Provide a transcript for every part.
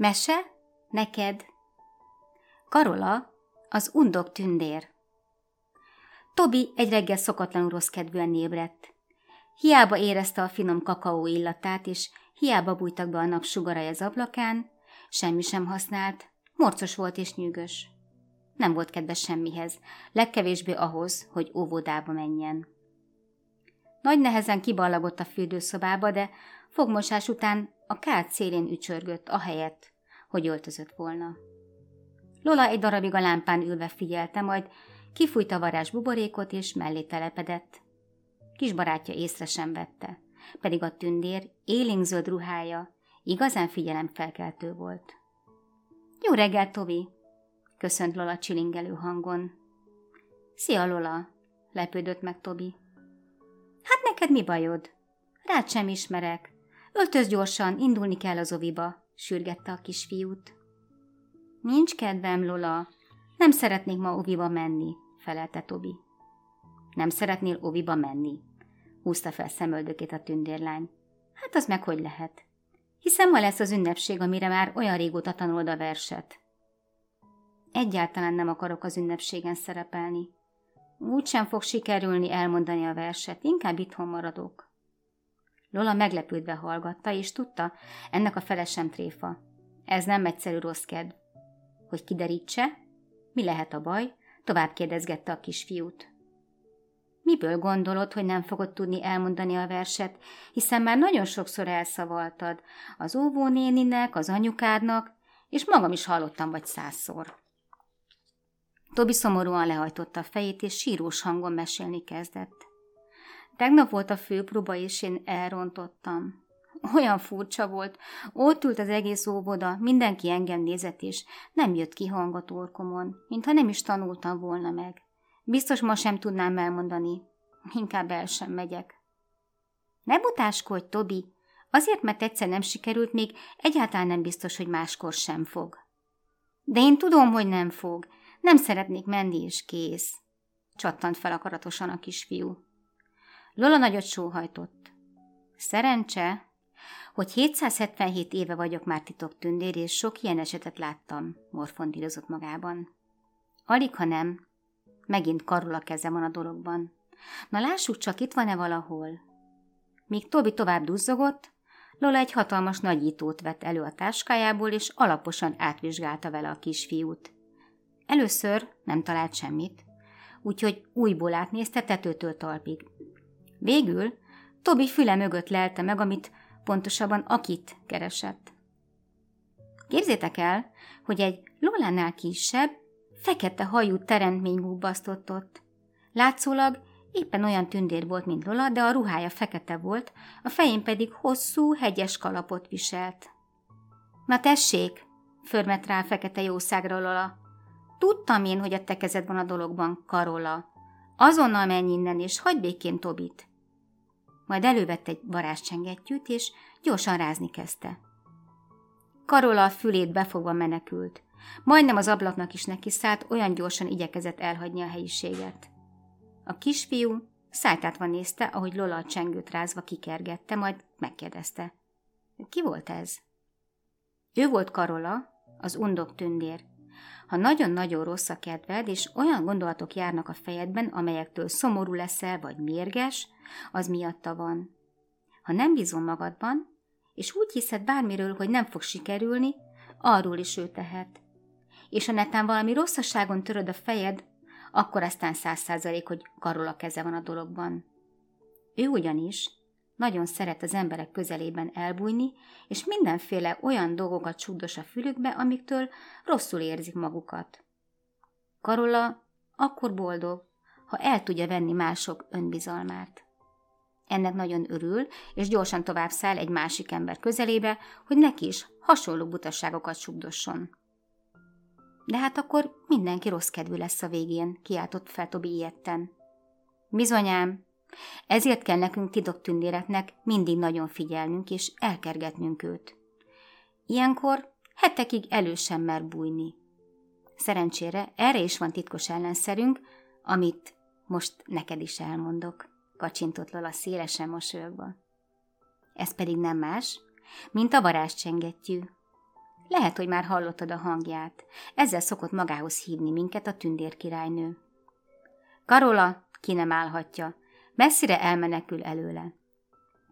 Mese? Neked? Karola, az undok tündér. Tobi egy reggel szokatlanul rossz kedvűen ébredt. Hiába érezte a finom kakaó illatát, és hiába bújtak be a napsugarai az ablakán, semmi sem használt, morcos volt és nyűgös. Nem volt kedves semmihez, legkevésbé ahhoz, hogy óvodába menjen. Nagy nehezen kiballagott a fürdőszobába, de fogmosás után a kád szélén ücsörgött, ahelyett, hogy öltözött volna. Lola egy darabig a lámpán ülve figyelte, majd kifújta a varázs buborékot, és mellé telepedett. Kis barátja észre sem vette, pedig a tündér élénkzöld ruhája igazán figyelemfelkeltő volt. Jó reggel, Tovi! köszönt Lola csilingelő hangon. Szia, Lola! lepődött meg Tobi. Hát neked mi bajod? Rád sem ismerek. Öltöz gyorsan, indulni kell az oviba, sürgette a kisfiút. Nincs kedvem, Lola. Nem szeretnék ma oviba menni, felelte Tobi. Nem szeretnél oviba menni? Húzta fel szemöldökét a tündérlány. Hát az meg hogy lehet? Hiszen ma lesz az ünnepség, amire már olyan régóta tanulod a verset. Egyáltalán nem akarok az ünnepségen szerepelni. Úgy sem fog sikerülni elmondani a verset, inkább itthon maradok. Lola meglepődve hallgatta, és tudta, ennek a fele sem tréfa. Ez nem egyszerű rossz kedv. Hogy kiderítse, mi lehet a baj, tovább kérdezgette a kisfiút. Miből gondolod, hogy nem fogod tudni elmondani a verset, hiszen már nagyon sokszor elszavaltad, az óvónéninek, az anyukádnak, és magam is hallottam vagy százszor. Tobi szomorúan lehajtotta a fejét, és sírós hangon mesélni kezdett. Tegnap volt a főpróba, és én elrontottam. Olyan furcsa volt. Ott ült az egész óvoda, mindenki engem nézett, és nem jött ki hang a torkomon, mintha nem is tanultam volna meg. Biztos ma sem tudnám elmondani. Inkább el sem megyek. Ne butáskodj, Tobi! Azért, mert egyszer nem sikerült, még egyáltalán nem biztos, hogy máskor sem fog. De én tudom, hogy nem fog. Nem szeretnék menni, és kész. Csattant fel akaratosan a kisfiú. Lola nagyot sóhajtott. Szerencse, hogy 777 éve vagyok már titok tündér, és sok ilyen esetet láttam, morfondírozott magában. Alig, ha nem, megint karul a kezem van a dologban. Na lássuk csak, itt van-e valahol. Míg Tobi tovább duzzogott, Lola egy hatalmas nagyítót vett elő a táskájából, és alaposan átvizsgálta vele a kisfiút. Először nem talált semmit, úgyhogy újból átnézte tetőtől talpig. Végül Tobi füle mögött lelte meg, amit pontosabban akit keresett. Képzétek el, hogy egy Lolánál kisebb, fekete hajú teremtmény gubbasztott ott. Látszólag éppen olyan tündér volt, mint Lola, de a ruhája fekete volt, a fején pedig hosszú, hegyes kalapot viselt. Na tessék, förmet rá a fekete jószágra Lola. Tudtam én, hogy a te kezed van a dologban, Karola. Azonnal menj innen, és hagyd békén Tobit majd elővett egy varázscsengettyűt, és gyorsan rázni kezdte. Karola a fülét befogva menekült. Majdnem az ablaknak is neki szállt, olyan gyorsan igyekezett elhagyni a helyiséget. A kisfiú szájtátva nézte, ahogy Lola a csengőt rázva kikergette, majd megkérdezte. Ki volt ez? Ő volt Karola, az undok tündér. Ha nagyon-nagyon rossz a kedved, és olyan gondolatok járnak a fejedben, amelyektől szomorú leszel, vagy mérges, az miatta van. Ha nem bízom magadban, és úgy hiszed bármiről, hogy nem fog sikerülni, arról is ő tehet. És ha netán valami rosszasságon töröd a fejed, akkor aztán száz százalék, hogy karol keze van a dologban. Ő ugyanis nagyon szeret az emberek közelében elbújni, és mindenféle olyan dolgokat csúdos a fülükbe, amiktől rosszul érzik magukat. Karola akkor boldog, ha el tudja venni mások önbizalmát. Ennek nagyon örül, és gyorsan tovább száll egy másik ember közelébe, hogy neki is hasonló butaságokat sugdosson. De hát akkor mindenki rossz kedvű lesz a végén, kiáltott fel Tobi ilyetten. Bizonyám, ezért kell nekünk tündéretnek mindig nagyon figyelnünk és elkergetnünk őt. Ilyenkor hetekig elő sem mer bújni. Szerencsére erre is van titkos ellenszerünk, amit most neked is elmondok, kacsintott Lola szélesen mosolyogva. Ez pedig nem más, mint a varázscsengettyű. Lehet, hogy már hallottad a hangját. Ezzel szokott magához hívni minket a tündérkirálynő. Karola ki nem állhatja. Messzire elmenekül előle.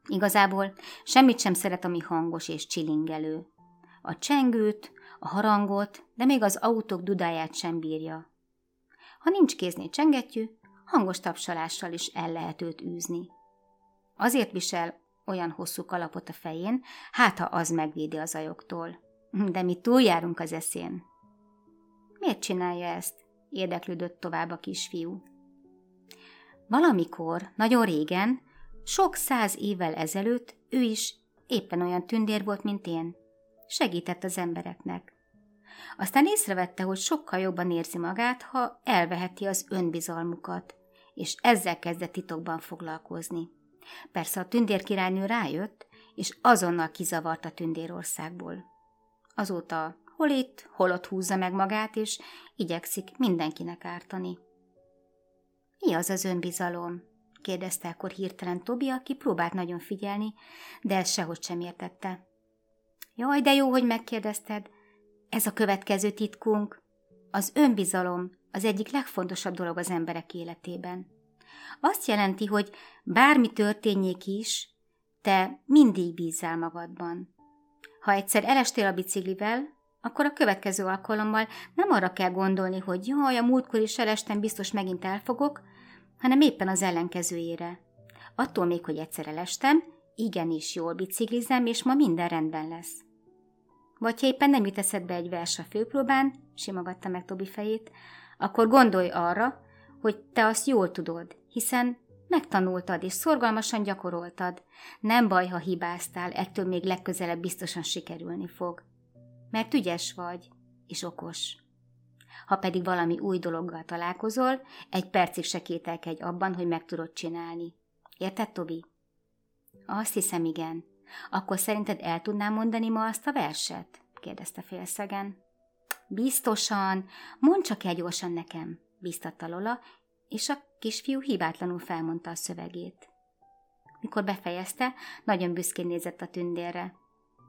Igazából semmit sem szeret, ami hangos és csilingelő. A csengőt, a harangot, de még az autók dudáját sem bírja. Ha nincs kézné csengettyű, hangos tapsalással is el lehet őt űzni. Azért visel olyan hosszú kalapot a fején, hát ha az megvédi az ajoktól. De mi túljárunk az eszén. Miért csinálja ezt? érdeklődött tovább a kisfiú. Valamikor, nagyon régen, sok száz évvel ezelőtt ő is éppen olyan tündér volt, mint én. Segített az embereknek. Aztán észrevette, hogy sokkal jobban érzi magát, ha elveheti az önbizalmukat, és ezzel kezdett titokban foglalkozni. Persze a tündérkirálynő rájött, és azonnal kizavart a tündérországból. Azóta hol itt, hol ott húzza meg magát, és igyekszik mindenkinek ártani. Mi az az önbizalom? kérdezte akkor hirtelen Tobi, aki próbált nagyon figyelni, de ezt sehogy sem értette. Jaj, de jó, hogy megkérdezted. Ez a következő titkunk. Az önbizalom az egyik legfontosabb dolog az emberek életében. Azt jelenti, hogy bármi történjék is, te mindig bízzál magadban. Ha egyszer elestél a biciklivel, akkor a következő alkalommal nem arra kell gondolni, hogy jaj, a múltkor is elestem, biztos megint elfogok, hanem éppen az ellenkezőjére. Attól még, hogy egyszer elestem, igenis jól biciklizem, és ma minden rendben lesz. Vagy ha éppen nem jut eszedbe egy vers a főpróbán, simogatta meg Tobi fejét, akkor gondolj arra, hogy te azt jól tudod, hiszen megtanultad és szorgalmasan gyakoroltad. Nem baj, ha hibáztál, ettől még legközelebb biztosan sikerülni fog. Mert ügyes vagy, és okos. Ha pedig valami új dologgal találkozol, egy percig se kételkedj abban, hogy meg tudod csinálni. Érted, Tobi? Azt hiszem, igen. Akkor szerinted el tudnám mondani ma azt a verset? kérdezte félszegen. Biztosan, mondd csak el gyorsan nekem, biztatta Lola, és a kisfiú hibátlanul felmondta a szövegét. Mikor befejezte, nagyon büszkén nézett a tündérre.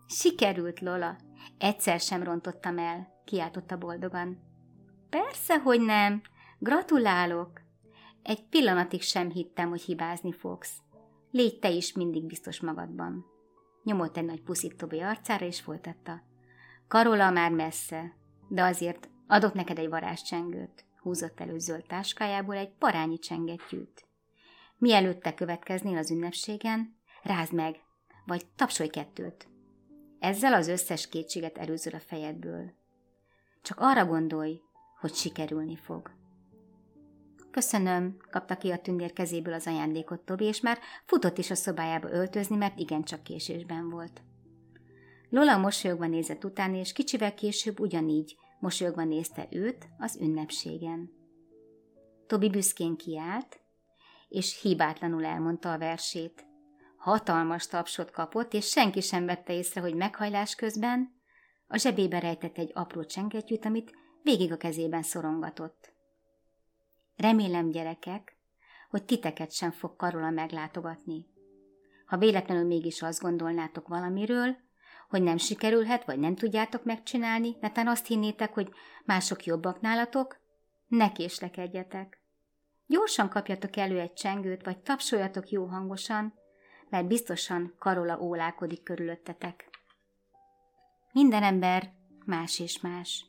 Sikerült, Lola! Egyszer sem rontottam el, kiáltotta boldogan. Persze, hogy nem. Gratulálok! Egy pillanatig sem hittem, hogy hibázni fogsz. Légy te is mindig biztos magadban. Nyomott egy nagy puszit Tobi arcára, és folytatta. Karola már messze, de azért adok neked egy varázscsengőt. Húzott elő zöld táskájából egy parányi csengettyűt. Mielőtt te következnél az ünnepségen, rázd meg, vagy tapsolj kettőt. Ezzel az összes kétséget előzöl a fejedből. Csak arra gondolj, hogy sikerülni fog. Köszönöm, kapta ki a tündér kezéből az ajándékot Tobi, és már futott is a szobájába öltözni, mert igencsak késésben volt. Lola mosolyogva nézett utána, és kicsivel később ugyanígy mosolyogva nézte őt az ünnepségen. Tobi büszkén kiállt, és hibátlanul elmondta a versét. Hatalmas tapsot kapott, és senki sem vette észre, hogy meghajlás közben a zsebébe rejtett egy apró csengettyűt, amit végig a kezében szorongatott. Remélem, gyerekek, hogy titeket sem fog Karola meglátogatni. Ha véletlenül mégis azt gondolnátok valamiről, hogy nem sikerülhet, vagy nem tudjátok megcsinálni, netán azt hinnétek, hogy mások jobbak nálatok, ne késlekedjetek. Gyorsan kapjatok elő egy csengőt, vagy tapsoljatok jó hangosan, mert biztosan Karola ólálkodik körülöttetek. Minden ember más és más.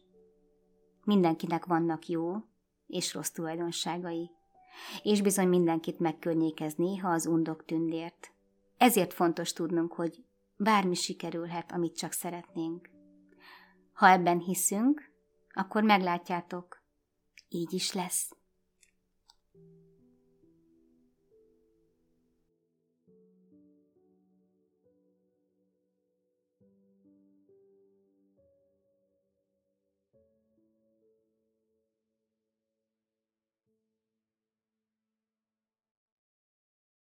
Mindenkinek vannak jó és rossz tulajdonságai, és bizony mindenkit megkörnyékez néha az undok tündért. Ezért fontos tudnunk, hogy bármi sikerülhet, amit csak szeretnénk. Ha ebben hiszünk, akkor meglátjátok, így is lesz.